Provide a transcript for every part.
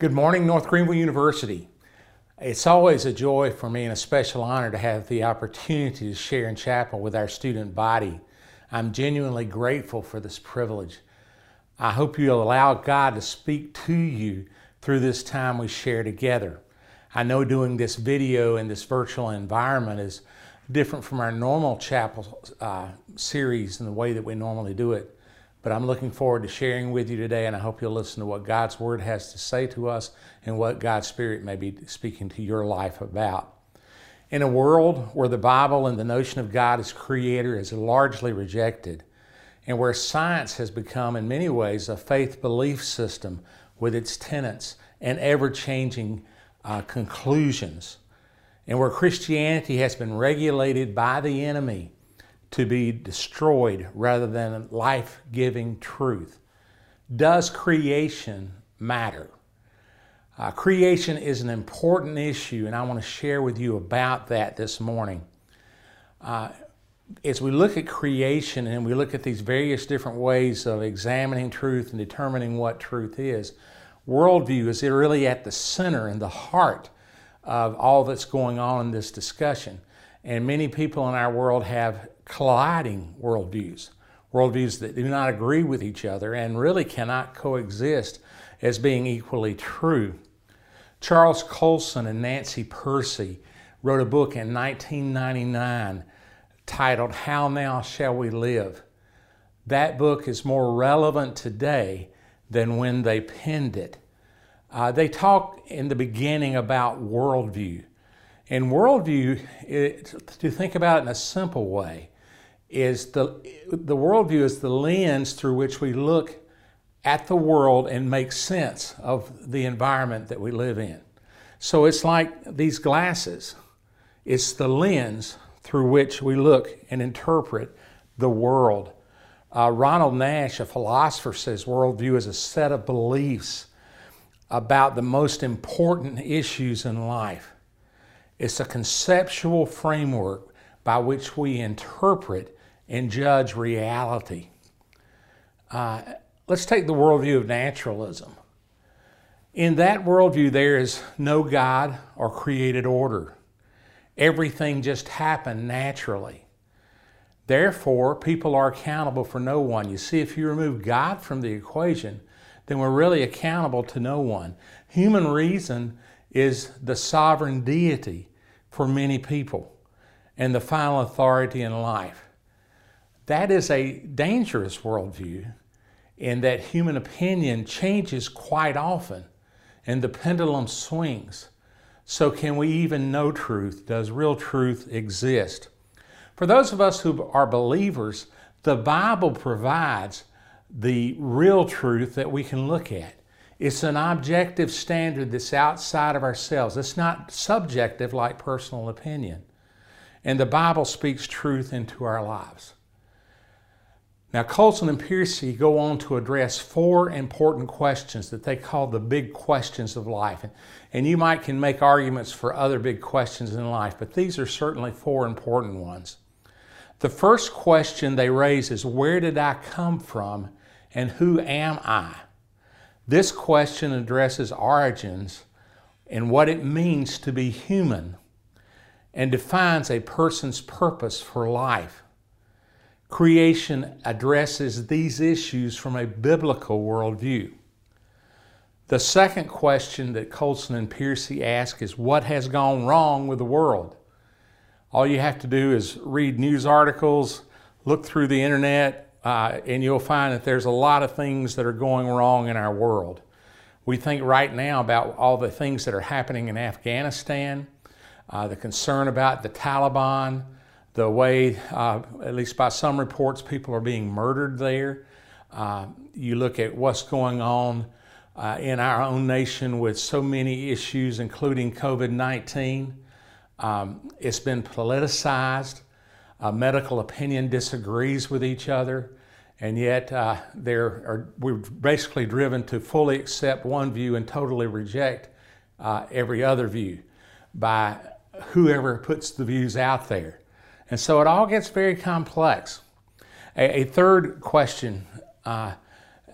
Good morning, North Greenville University. It's always a joy for me and a special honor to have the opportunity to share in chapel with our student body. I'm genuinely grateful for this privilege. I hope you'll allow God to speak to you through this time we share together. I know doing this video in this virtual environment is different from our normal chapel uh, series and the way that we normally do it. But I'm looking forward to sharing with you today, and I hope you'll listen to what God's Word has to say to us and what God's Spirit may be speaking to your life about. In a world where the Bible and the notion of God as creator is largely rejected, and where science has become, in many ways, a faith belief system with its tenets and ever changing uh, conclusions, and where Christianity has been regulated by the enemy to be destroyed rather than life giving truth. Does creation matter? Uh, creation is an important issue, and I want to share with you about that this morning. Uh, as we look at creation and we look at these various different ways of examining truth and determining what truth is, worldview is really at the center and the heart of all that's going on in this discussion. And many people in our world have colliding worldviews, worldviews that do not agree with each other and really cannot coexist as being equally true. Charles Colson and Nancy Pearcey wrote a book in 1999 titled How Now Shall We Live? That book is more relevant today than when they penned it. Uh, they talk in the beginning about worldview. And worldview, it, to think about it in a simple way, is the, the worldview is the lens through which we look at the world and make sense of the environment that we live in. So it's like these glasses. It's the lens through which we look and interpret the world. Uh, Ronald Nash, a philosopher, says worldview is a set of beliefs about the most important issues in life. It's a conceptual framework by which we interpret and judge reality. Uh, let's take the worldview of naturalism. In that worldview, there is no God or created order. Everything just happened naturally. Therefore, people are accountable for no one. You see, if you remove God from the equation, then we're really accountable to no one. Human reason is the sovereign deity for many people and the final authority in life. That is a dangerous worldview in that human opinion changes quite often and the pendulum swings. So, can we even know truth? Does real truth exist? For those of us who are believers, the Bible provides the real truth that we can look at. It's an objective standard that's outside of ourselves. It's not subjective like personal opinion. And the Bible speaks truth into our lives. Now, Colson and Pearcey go on to address four important questions that they call the big questions of life. And you might can make arguments for other big questions in life, but these are certainly four important ones. The first question they raise is Where did I come from and who am I? This question addresses origins and what it means to be human and defines a person's purpose for life. Creation addresses these issues from a biblical worldview. The second question that Colson and Pearcey ask is what has gone wrong with the world? All you have to do is read news articles, look through the internet, uh, and you'll find that there's a lot of things that are going wrong in our world. We think right now about all the things that are happening in Afghanistan, uh, the concern about the Taliban, the way, uh, at least by some reports, people are being murdered there. Uh, you look at what's going on uh, in our own nation with so many issues, including COVID 19. Um, it's been politicized. Uh, medical opinion disagrees with each other, and yet uh, are, we're basically driven to fully accept one view and totally reject uh, every other view by whoever puts the views out there. And so it all gets very complex. A, a third question uh,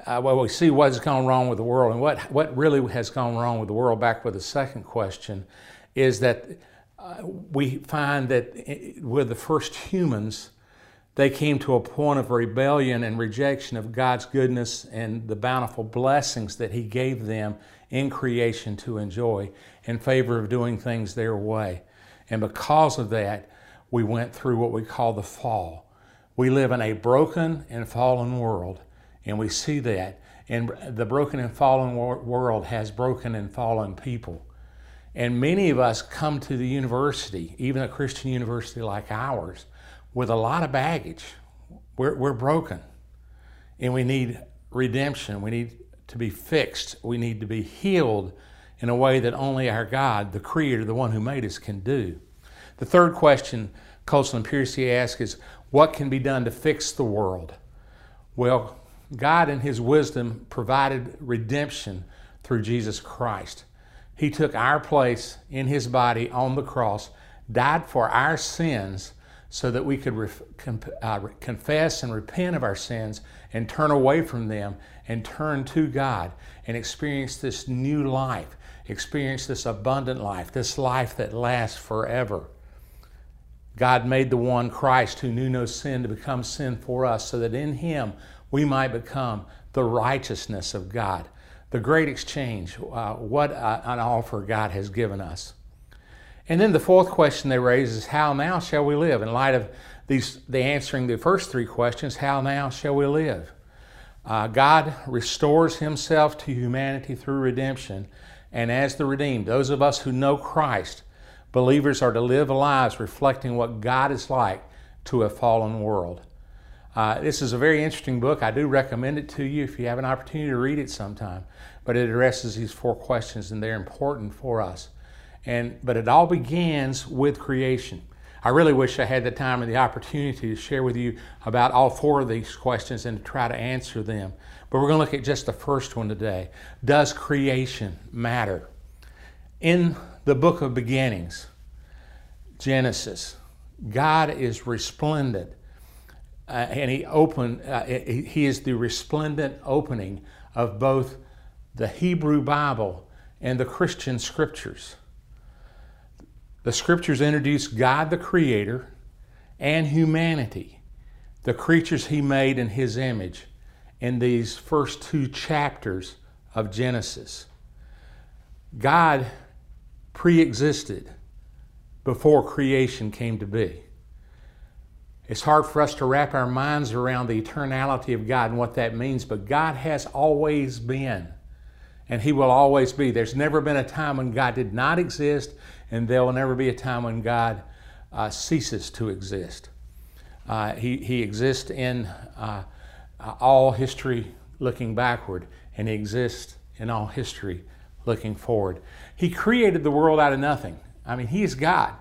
uh, well, we see what's gone wrong with the world, and what, what really has gone wrong with the world, back with the second question, is that uh, we find that with the first humans, they came to a point of rebellion and rejection of God's goodness and the bountiful blessings that He gave them in creation to enjoy in favor of doing things their way. And because of that, we went through what we call the fall. We live in a broken and fallen world, and we see that. And the broken and fallen world has broken and fallen people. And many of us come to the university, even a Christian university like ours, with a lot of baggage. We're, we're broken and we need redemption. We need to be fixed. We need to be healed in a way that only our God, the Creator, the one who made us, can do. The third question Colson and Pearcey ask is what can be done to fix the world? Well, God, in His wisdom, provided redemption through Jesus Christ. He took our place in His body on the cross, died for our sins so that we could uh, confess and repent of our sins and turn away from them and turn to God and experience this new life, experience this abundant life, this life that lasts forever. God made the one Christ who knew no sin to become sin for us so that in him we might become the righteousness of God. The great exchange, uh, what an offer God has given us. And then the fourth question they raise is how now shall we live? In light of these, the answering the first three questions, how now shall we live? Uh, God restores Himself to humanity through redemption, and as the redeemed, those of us who know Christ, believers are to live lives reflecting what God is like to a fallen world. Uh, this is a very interesting book. I do recommend it to you if you have an opportunity to read it sometime. But it addresses these four questions, and they're important for us. And, but it all begins with creation. I really wish I had the time and the opportunity to share with you about all four of these questions and to try to answer them. But we're going to look at just the first one today. Does creation matter? In the book of beginnings, Genesis, God is resplendent. Uh, and he opened, uh, he is the resplendent opening of both the Hebrew Bible and the Christian scriptures. The scriptures introduce God the Creator and humanity, the creatures He made in His image, in these first two chapters of Genesis. God pre existed before creation came to be. It's hard for us to wrap our minds around the eternality of God and what that means, but God has always been, and He will always be. There's never been a time when God did not exist, and there will never be a time when God uh, ceases to exist. Uh, he, he exists in uh, all history looking backward, and He exists in all history looking forward. He created the world out of nothing. I mean, He is God.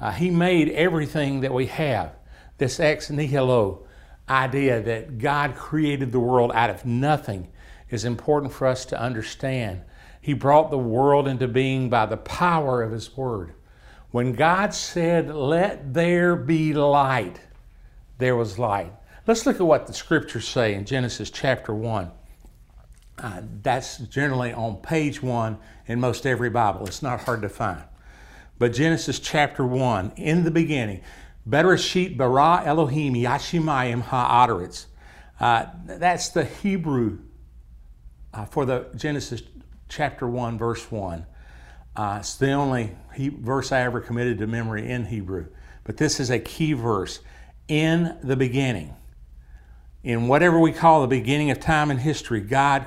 Uh, he made everything that we have. This ex nihilo idea that God created the world out of nothing is important for us to understand he brought the world into being by the power of His Word. When God said, Let there be light, there was light. Let's look at what the scriptures say in Genesis chapter 1. Uh, that's generally on page 1 in most every Bible. It's not hard to find. But Genesis chapter 1, in the beginning, Bereshit bara Elohim yashimayim ha'aretz. Uh, that's the Hebrew uh, for the Genesis chapter 1, verse 1. Uh, it's the only he, verse I ever committed to memory in Hebrew. But this is a key verse. In the beginning, in whatever we call the beginning of time and history, God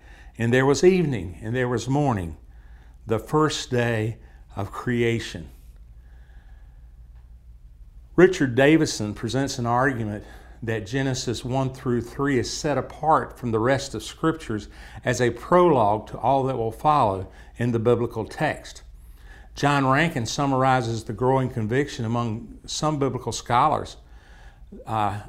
And there was evening, and there was morning, the first day of creation. Richard Davidson presents an argument that Genesis 1 through 3 is set apart from the rest of scriptures as a prologue to all that will follow in the biblical text. John Rankin summarizes the growing conviction among some biblical scholars uh,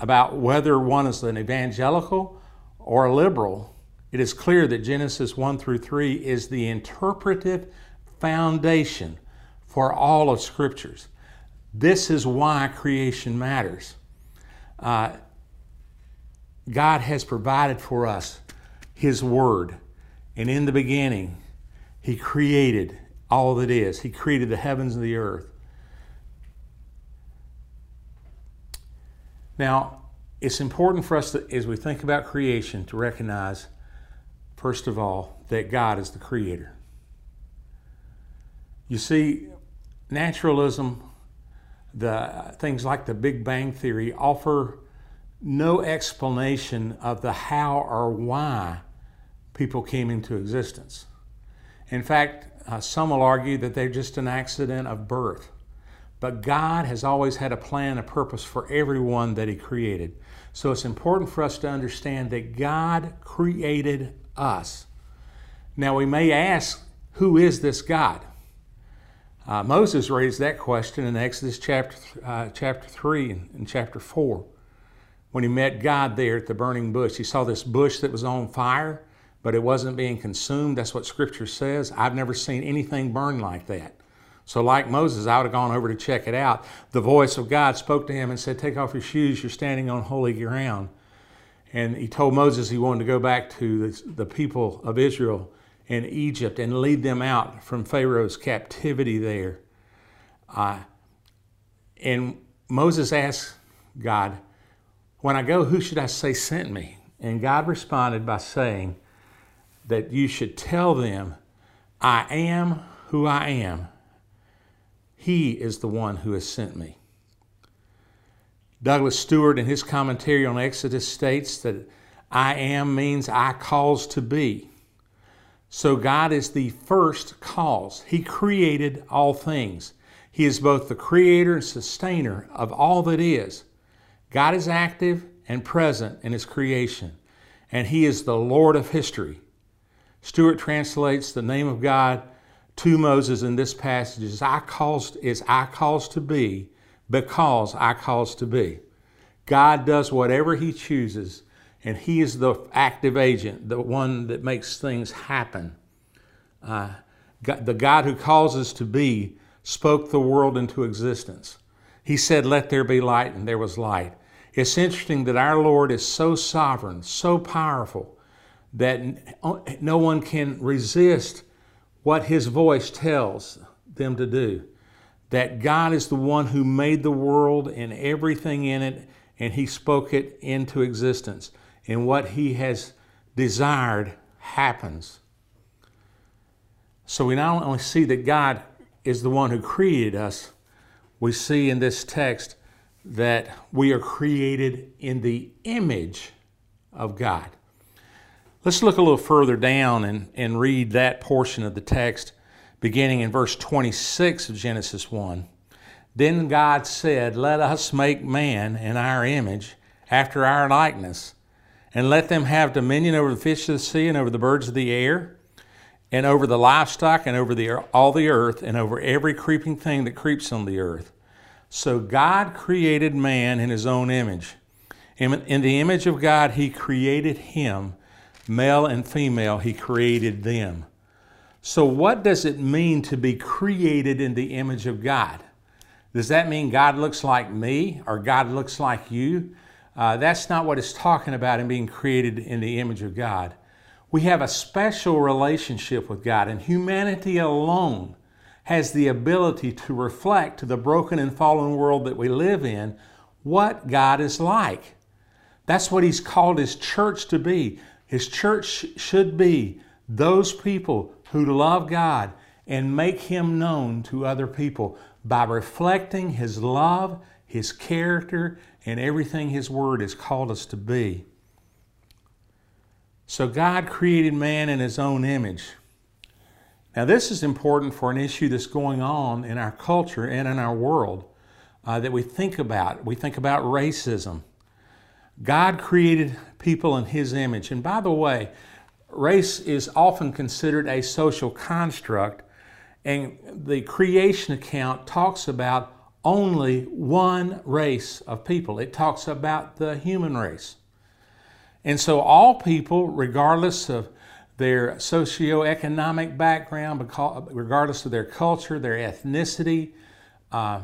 about whether one is an evangelical or a liberal. It is clear that Genesis 1 through 3 is the interpretive foundation for all of scriptures. This is why creation matters. Uh, God has provided for us His Word. And in the beginning, He created all that is. He created the heavens and the earth. Now, it's important for us to, as we think about creation to recognize, first of all, that God is the creator. You see, naturalism the things like the Big Bang Theory offer no explanation of the how or why people came into existence. In fact, uh, some will argue that they're just an accident of birth. But God has always had a plan, a purpose for everyone that He created. So it's important for us to understand that God created us. Now, we may ask, who is this God? Uh, Moses raised that question in Exodus chapter, uh, chapter 3 and, and chapter 4 when he met God there at the burning bush. He saw this bush that was on fire, but it wasn't being consumed. That's what Scripture says. I've never seen anything burn like that. So, like Moses, I would have gone over to check it out. The voice of God spoke to him and said, Take off your shoes, you're standing on holy ground. And he told Moses he wanted to go back to the, people of Israel in Egypt and lead them out from Pharaoh's captivity there. Uh, and Moses asked God, When I go, who should I say sent me? And God responded by saying that you should tell them, I am who I am. He is the one who has sent me. Douglas Stuart, in his commentary on Exodus, states that I am means I cause to be. So God is the first cause. He created all things. He is both the creator and sustainer of all that is. God is active and present in his creation, and he is the Lord of history. Stuart translates the name of God to Moses in this passage as I caused is I caused to be because I caused to be. God does whatever he chooses and He is the active agent, the one that makes things happen. Uh, the God who causes to be spoke the world into existence. He said, Let there be light, and there was light. It's interesting that our Lord is so sovereign, so powerful, that no one can resist what His voice tells them to do. That God is the one who made the world and everything in it, and He spoke it into existence and what He has desired happens. So we not only see that God is the one who created us, we see in this text that we are created in the image of God. Let's look a little further down and, and read that portion of the text beginning in verse 26 of Genesis 1. Then God said, Let us make man in our image, after our likeness and let them have dominion over the fish of the sea and over the birds of the air and over the livestock and over the, all the earth and over every creeping thing that creeps on the earth. So God created man in his own image. In, in the image of God, he created him. Male and female, he created them. So, what does it mean to be created in the image of God? Does that mean God looks like me or God looks like you? Uh, that's not what it's talking about in being created in the image of God. We have a special relationship with God, and humanity alone has the ability to reflect to the broken and fallen world that we live in what God is like. That's what He's called His church to be. His church should be those people who love God and make Him known to other people by reflecting His love, His character, and everything His Word has called us to be. So God created man in His own image. Now, this is important for an issue that's going on in our culture and in our world uh, that we think about. We think about racism. God created people in His image. And by the way, race is often considered a social construct, and the creation account talks about only one race of people. It talks about the human race. And so, all people, regardless of their socioeconomic background, regardless of their culture, their ethnicity, uh,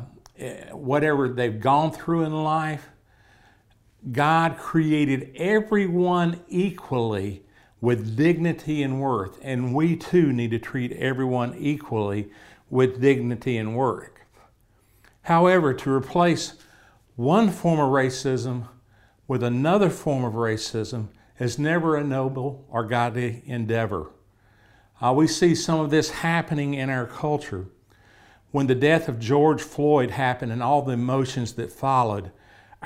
whatever they've gone through in life, God created everyone equally with dignity and worth. And we too need to treat everyone equally with dignity and worth. However, to replace one form of racism with another form of racism is never a noble or godly endeavor. Uh, we see some of this happening in our culture. When the death of George Floyd happened and all the emotions that followed,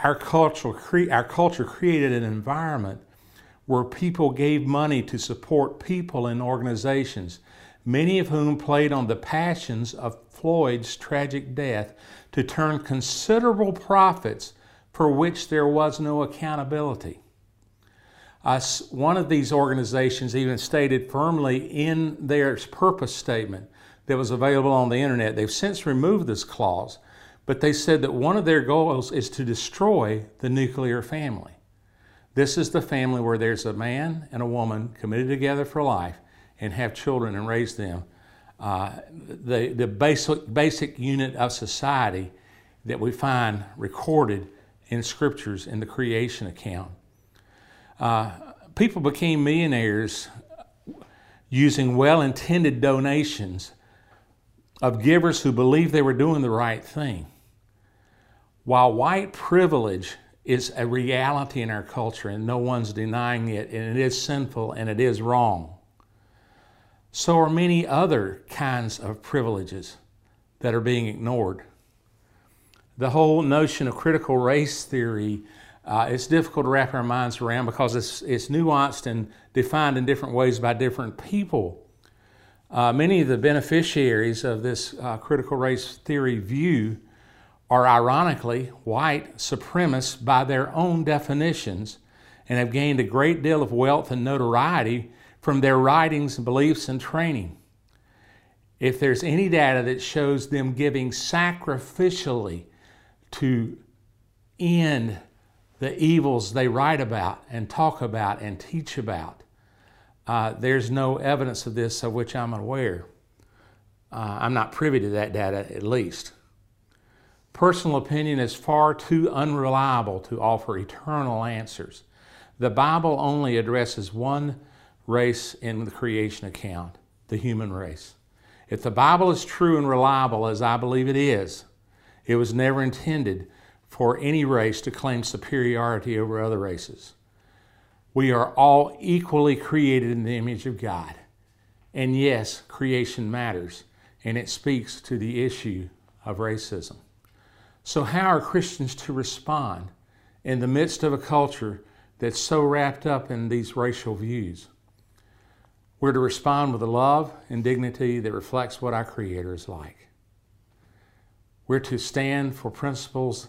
our culture, cre- our culture created an environment where people gave money to support people and organizations, many of whom played on the passions of Floyd's tragic death to turn considerable profits for which there was no accountability. Uh, one of these organizations even stated firmly in their purpose statement that was available on the internet. They've since removed this clause, but they said that one of their goals is to destroy the nuclear family. This is the family where there's a man and a woman committed together for life and have children and raise them. Uh, the the basic, basic unit of society that we find recorded in scriptures in the creation account. Uh, people became millionaires using well intended donations of givers who believed they were doing the right thing. While white privilege is a reality in our culture and no one's denying it, and it is sinful and it is wrong, so are many other kinds of privileges that are being ignored. The whole notion of critical race theory uh, it's difficult to wrap our minds around because it's, it's nuanced and defined in different ways by different people. Uh, many of the beneficiaries of this uh, critical race theory view are ironically white supremacists by their own definitions and have gained a great deal of wealth and notoriety from their writings, beliefs, and training. If there's any data that shows them giving sacrificially to end the evils they write about and talk about and teach about. Uh, there's no evidence of this of which I'm aware. Uh, I'm not privy to that data, at least. Personal opinion is far too unreliable to offer eternal answers. The Bible only addresses one race in the creation account the human race. If the Bible is true and reliable, as I believe it is, it was never intended for any race to claim superiority over other races. We are all equally created in the image of God. And yes, creation matters, and it speaks to the issue of racism. So, how are Christians to respond in the midst of a culture that's so wrapped up in these racial views? We're to respond with a love and dignity that reflects what our Creator is like. We're to stand for principles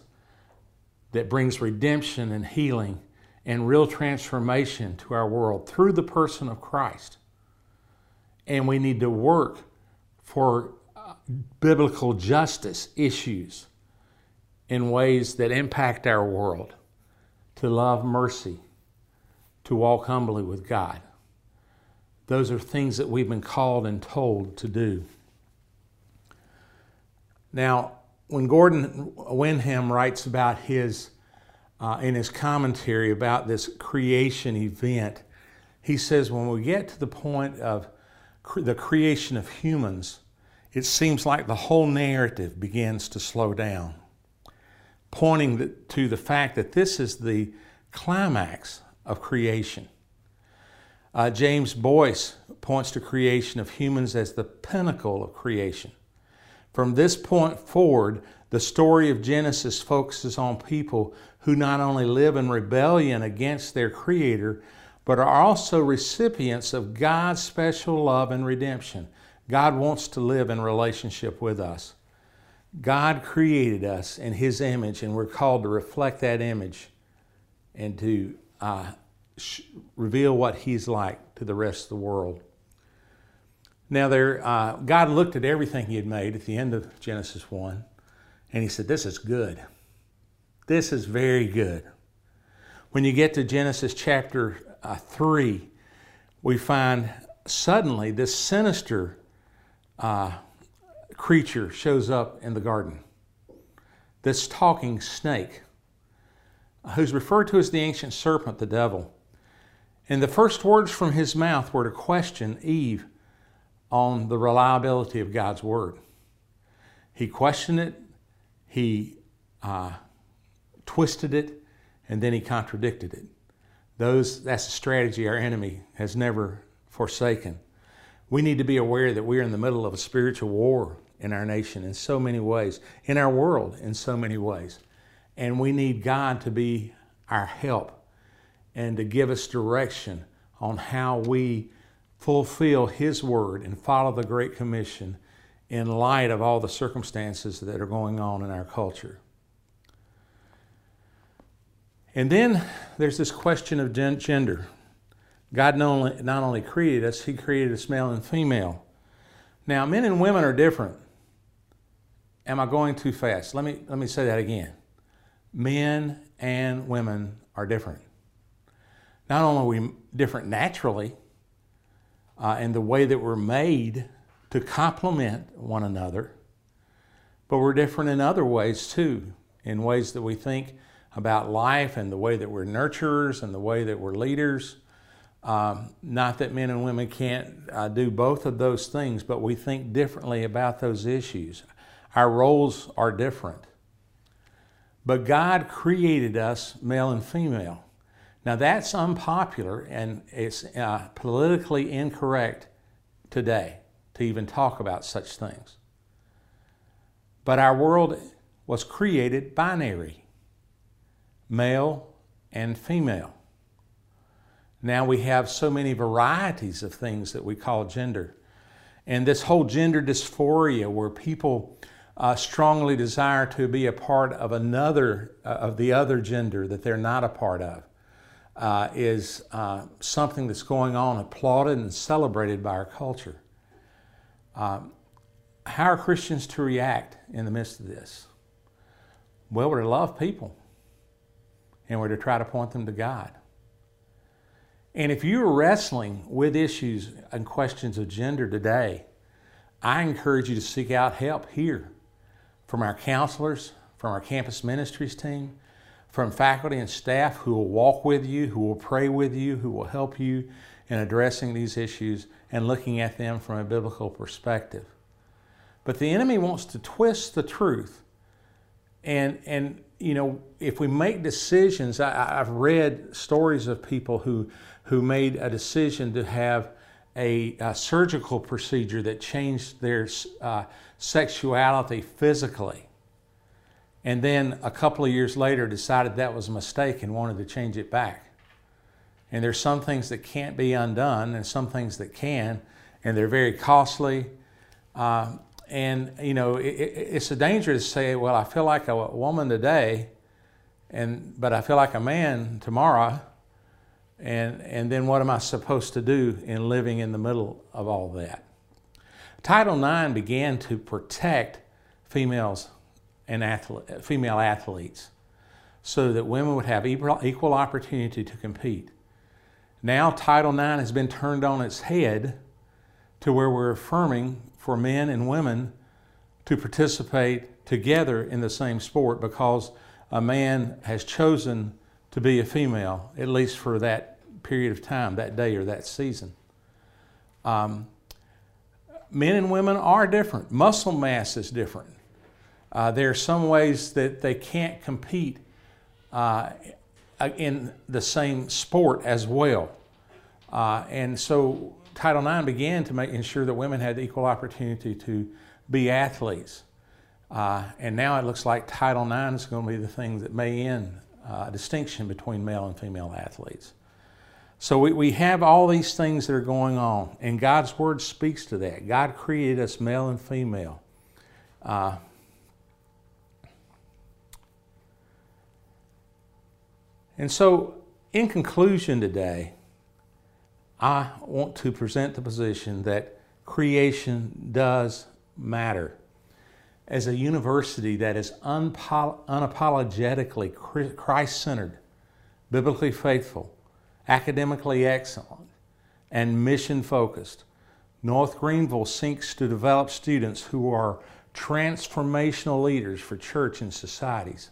that brings redemption and healing and real transformation to our world through the person of Christ. And we need to work for uh, biblical justice issues in ways that impact our world, to love mercy, to walk humbly with God. Those are things that we've been called and told to do. Now, when Gordon Wenham writes about his, uh, in his commentary about this creation event, he says when we get to the point of cre- the creation of humans, it seems like the whole narrative begins to slow down, pointing to the fact that this is the climax of creation. Uh, James Boice points to creation of humans as the pinnacle of creation. From this point forward, the story of Genesis focuses on people who not only live in rebellion against their Creator, but are also recipients of God's special love and redemption. God wants to live in relationship with us. God created us in His image, and we're called to reflect that image and to uh, reveal what He's like to the rest of the world. Now, there, uh, God looked at everything He had made at the end of Genesis 1, and He said, This is good. This is very good. When you get to Genesis chapter uh, 3, we find suddenly this sinister uh, creature shows up in the garden. This talking snake, who's referred to as the ancient serpent, the devil. And the first words from his mouth were to question Eve on the reliability of God's word. He questioned it, he uh, twisted it, and then he contradicted it. Those, that's a strategy our enemy has never forsaken. We need to be aware that we're in the middle of a spiritual war in our nation in so many ways, in our world in so many ways. And we need God to be our help and to give us direction on how we fulfill His word and follow the Great Commission in light of all the circumstances that are going on in our culture. And then there's this question of gender. God not only, created us, He created us male and female. Now, men and women are different. Am I going too fast? Let me, let me say that again. Men and women are different. Not only are we different naturally, uh, in the way that we're made to complement one another, but we're different in other ways too, in ways that we think about life and the way that we're nurturers and the way that we're leaders. Um, not that men and women can't uh, do both of those things, but we think differently about those issues. Our roles are different. But God created us male and female. Now, that's unpopular and it's uh, politically incorrect today to even talk about such things. But our world was created binary male and female. Now we have so many varieties of things that we call gender. And this whole gender dysphoria, where people uh, strongly desire to be a part of another, uh, of the other gender that they're not a part of, uh, is uh, something that's going on, applauded and celebrated by our culture. Um, how are Christians to react in the midst of this? Well, we're to love people and we're to try to point them to God. And if you're wrestling with issues and questions of gender today, I encourage you to seek out help here from our counselors, from our campus ministries team, from faculty and staff who will walk with you, who will pray with you, who will help you in addressing these issues and looking at them from a biblical perspective. But the enemy wants to twist the truth and and you know, if we make decisions, I, have read stories of people who, who made a decision to have a, a surgical procedure that changed their uh, sexuality physically. And then a couple of years later decided that was a mistake and wanted to change it back. And there's some things that can't be undone and some things that can, and they're very costly. Uh, and you know it, it's a danger to say well i feel like a woman today and but i feel like a man tomorrow and and then what am i supposed to do in living in the middle of all that? Title ix began to protect females and athlete, female athletes so that women would have equal, equal opportunity to compete. Now title ix has been turned on its head to where we're affirming for men and women to participate together in the same sport because a man has chosen to be a female, at least for that period of time, that day or that season. Um, men and women are different. Muscle mass is different. Uh, there are some ways that they can't compete uh, in the same sport as well. Uh, and so Title IX began to make, ensure that women had equal opportunity to be athletes. Uh, and now it looks like Title IX is going to be the thing that may end uh, distinction between male and female athletes. So we, we have all these things that are going on, and God's Word speaks to that. God created us male and female. Uh, And so, in conclusion today, I want to present the position that creation does matter. As a university that is unapologetically Christ centered, biblically faithful, academically excellent, and mission focused, North Greenville seeks to develop students who are transformational leaders for church and societies.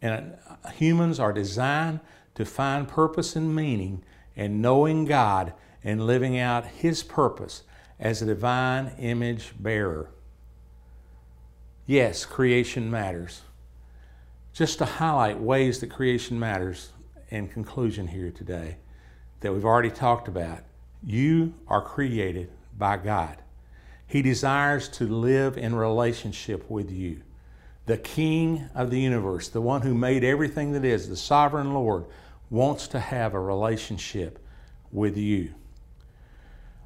And uh, humans are designed to find purpose and meaning in knowing God and living out His purpose as a divine image bearer. Yes, creation matters. Just to highlight ways that creation matters in conclusion here today that we've already talked about. You are created by God. He desires to live in relationship with you. The King of the universe, the one who made everything that is, the sovereign Lord, wants to have a relationship with you.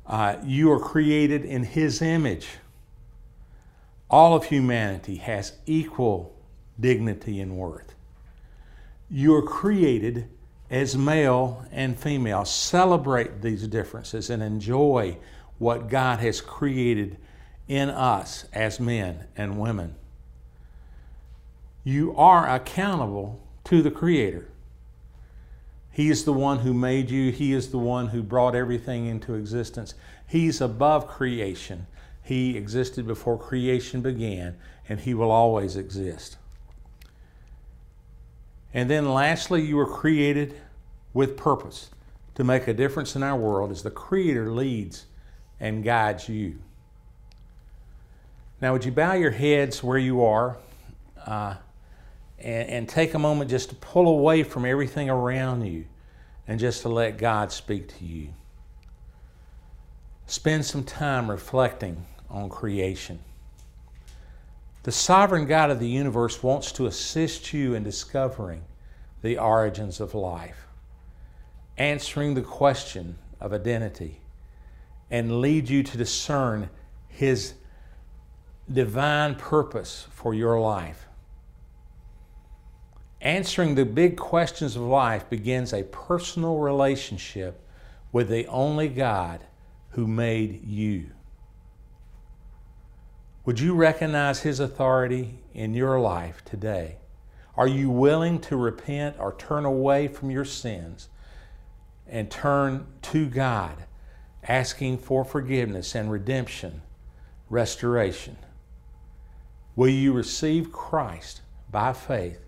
Uh, you are created in His image. All of humanity has equal dignity and worth. You are created as male and female. Celebrate these differences and enjoy what God has created in us as men and women. You are accountable to the Creator. He is the one who made you, He is the one who brought everything into existence. He's above creation. He existed before creation began, and He will always exist. And then lastly, you were created with purpose to make a difference in our world as the Creator leads and guides you. Now, would you bow your heads where you are uh, and, and take a moment just to pull away from everything around you and just to let God speak to you? Spend some time reflecting on creation. The sovereign God of the universe wants to assist you in discovering the origins of life, answering the question of identity, and lead you to discern His divine purpose for your life. Answering the big questions of life begins a personal relationship with the only God who made you. Would you recognize His authority in your life today? Are you willing to repent or turn away from your sins and turn to God, asking for forgiveness and redemption, restoration? Will you receive Christ by faith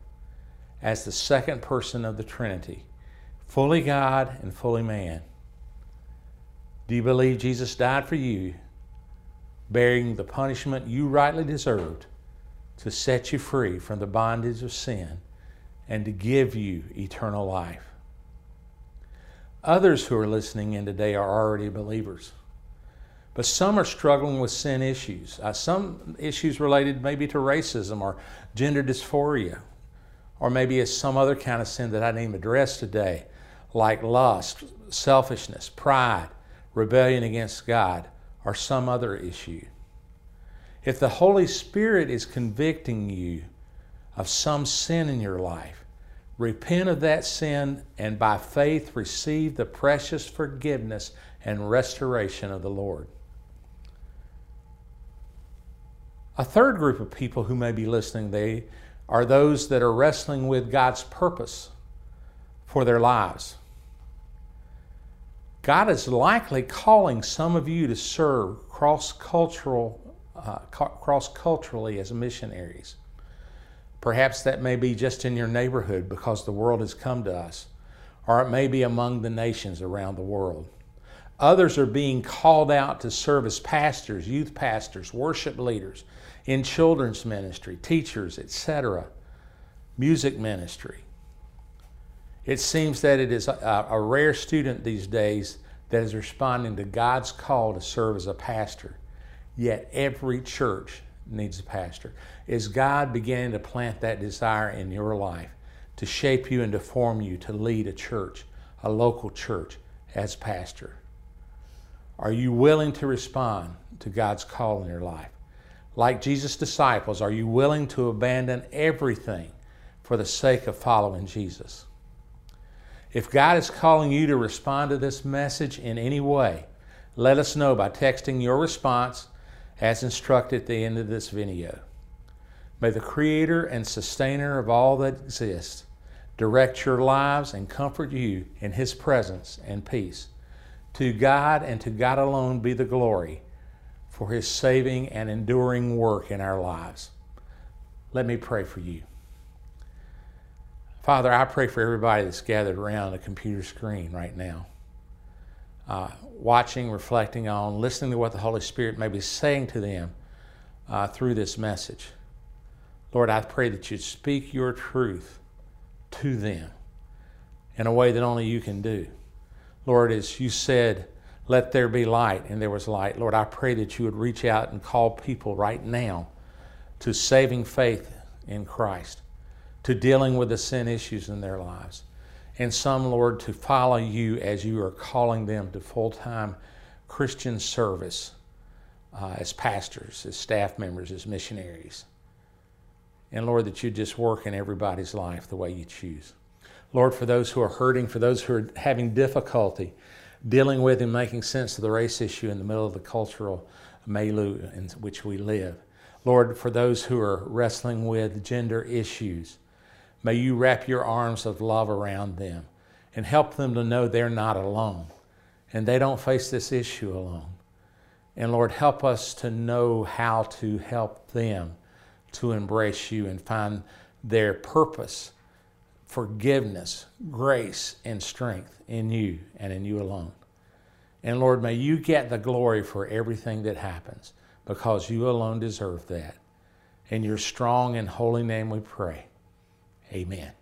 as the second person of the Trinity, fully God and fully man? Do you believe Jesus died for you, bearing the punishment you rightly deserved to set you free from the bondage of sin and to give you eternal life? Others who are listening in today are already believers. But some are struggling with sin issues. Uh, some issues related maybe to racism or gender dysphoria, or maybe it's some other kind of sin that I didn't address today, like lust, selfishness, pride, rebellion against God, or some other issue. If the Holy Spirit is convicting you of some sin in your life, repent of that sin and by faith receive the precious forgiveness and restoration of the Lord. A third group of people who may be listening, they are those that are wrestling with God's purpose for their lives. God is likely calling some of you to serve cross-cultural, uh, cross-culturally as missionaries. Perhaps that may be just in your neighborhood because the world has come to us, or it may be among the nations around the world. Others are being called out to serve as pastors, youth pastors, worship leaders, in children's ministry, teachers, etc., music ministry. It seems that it is a, a, rare student these days that is responding to God's call to serve as a pastor. Yet every church needs a pastor. Is God beginning to plant that desire in your life to shape you and to form you to lead a church, a local church, as pastor? Are you willing to respond to God's call in your life? Like Jesus' disciples, are you willing to abandon everything for the sake of following Jesus? If God is calling you to respond to this message in any way, let us know by texting your response as instructed at the end of this video. May the Creator and Sustainer of all that exists direct your lives and comfort you in His presence and peace. To God and to God alone be the glory for His saving and enduring work in our lives. Let me pray for you. Father, I pray for everybody that's gathered around a computer screen right now, uh, watching, reflecting on, listening to what the Holy Spirit may be saying to them uh, through this message. Lord, I pray that you'd speak your truth to them in a way that only you can do. Lord, as you said, let there be light, and there was light. Lord, I pray that you would reach out and call people right now to saving faith in Christ, to dealing with the sin issues in their lives, and some, Lord, to follow you as you are calling them to full time Christian service uh, as pastors, as staff members, as missionaries. And Lord, that you just work in everybody's life the way you choose. Lord, for those who are hurting, for those who are having difficulty dealing with and making sense of the race issue in the middle of the cultural milieu in which we live. Lord, for those who are wrestling with gender issues, may you wrap your arms of love around them and help them to know they're not alone and they don't face this issue alone. And Lord, help us to know how to help them to embrace you and find their purpose, forgiveness, grace, and strength in you and in you alone. And Lord, may you get the glory for everything that happens because you alone deserve that. In your strong and holy name we pray. Amen.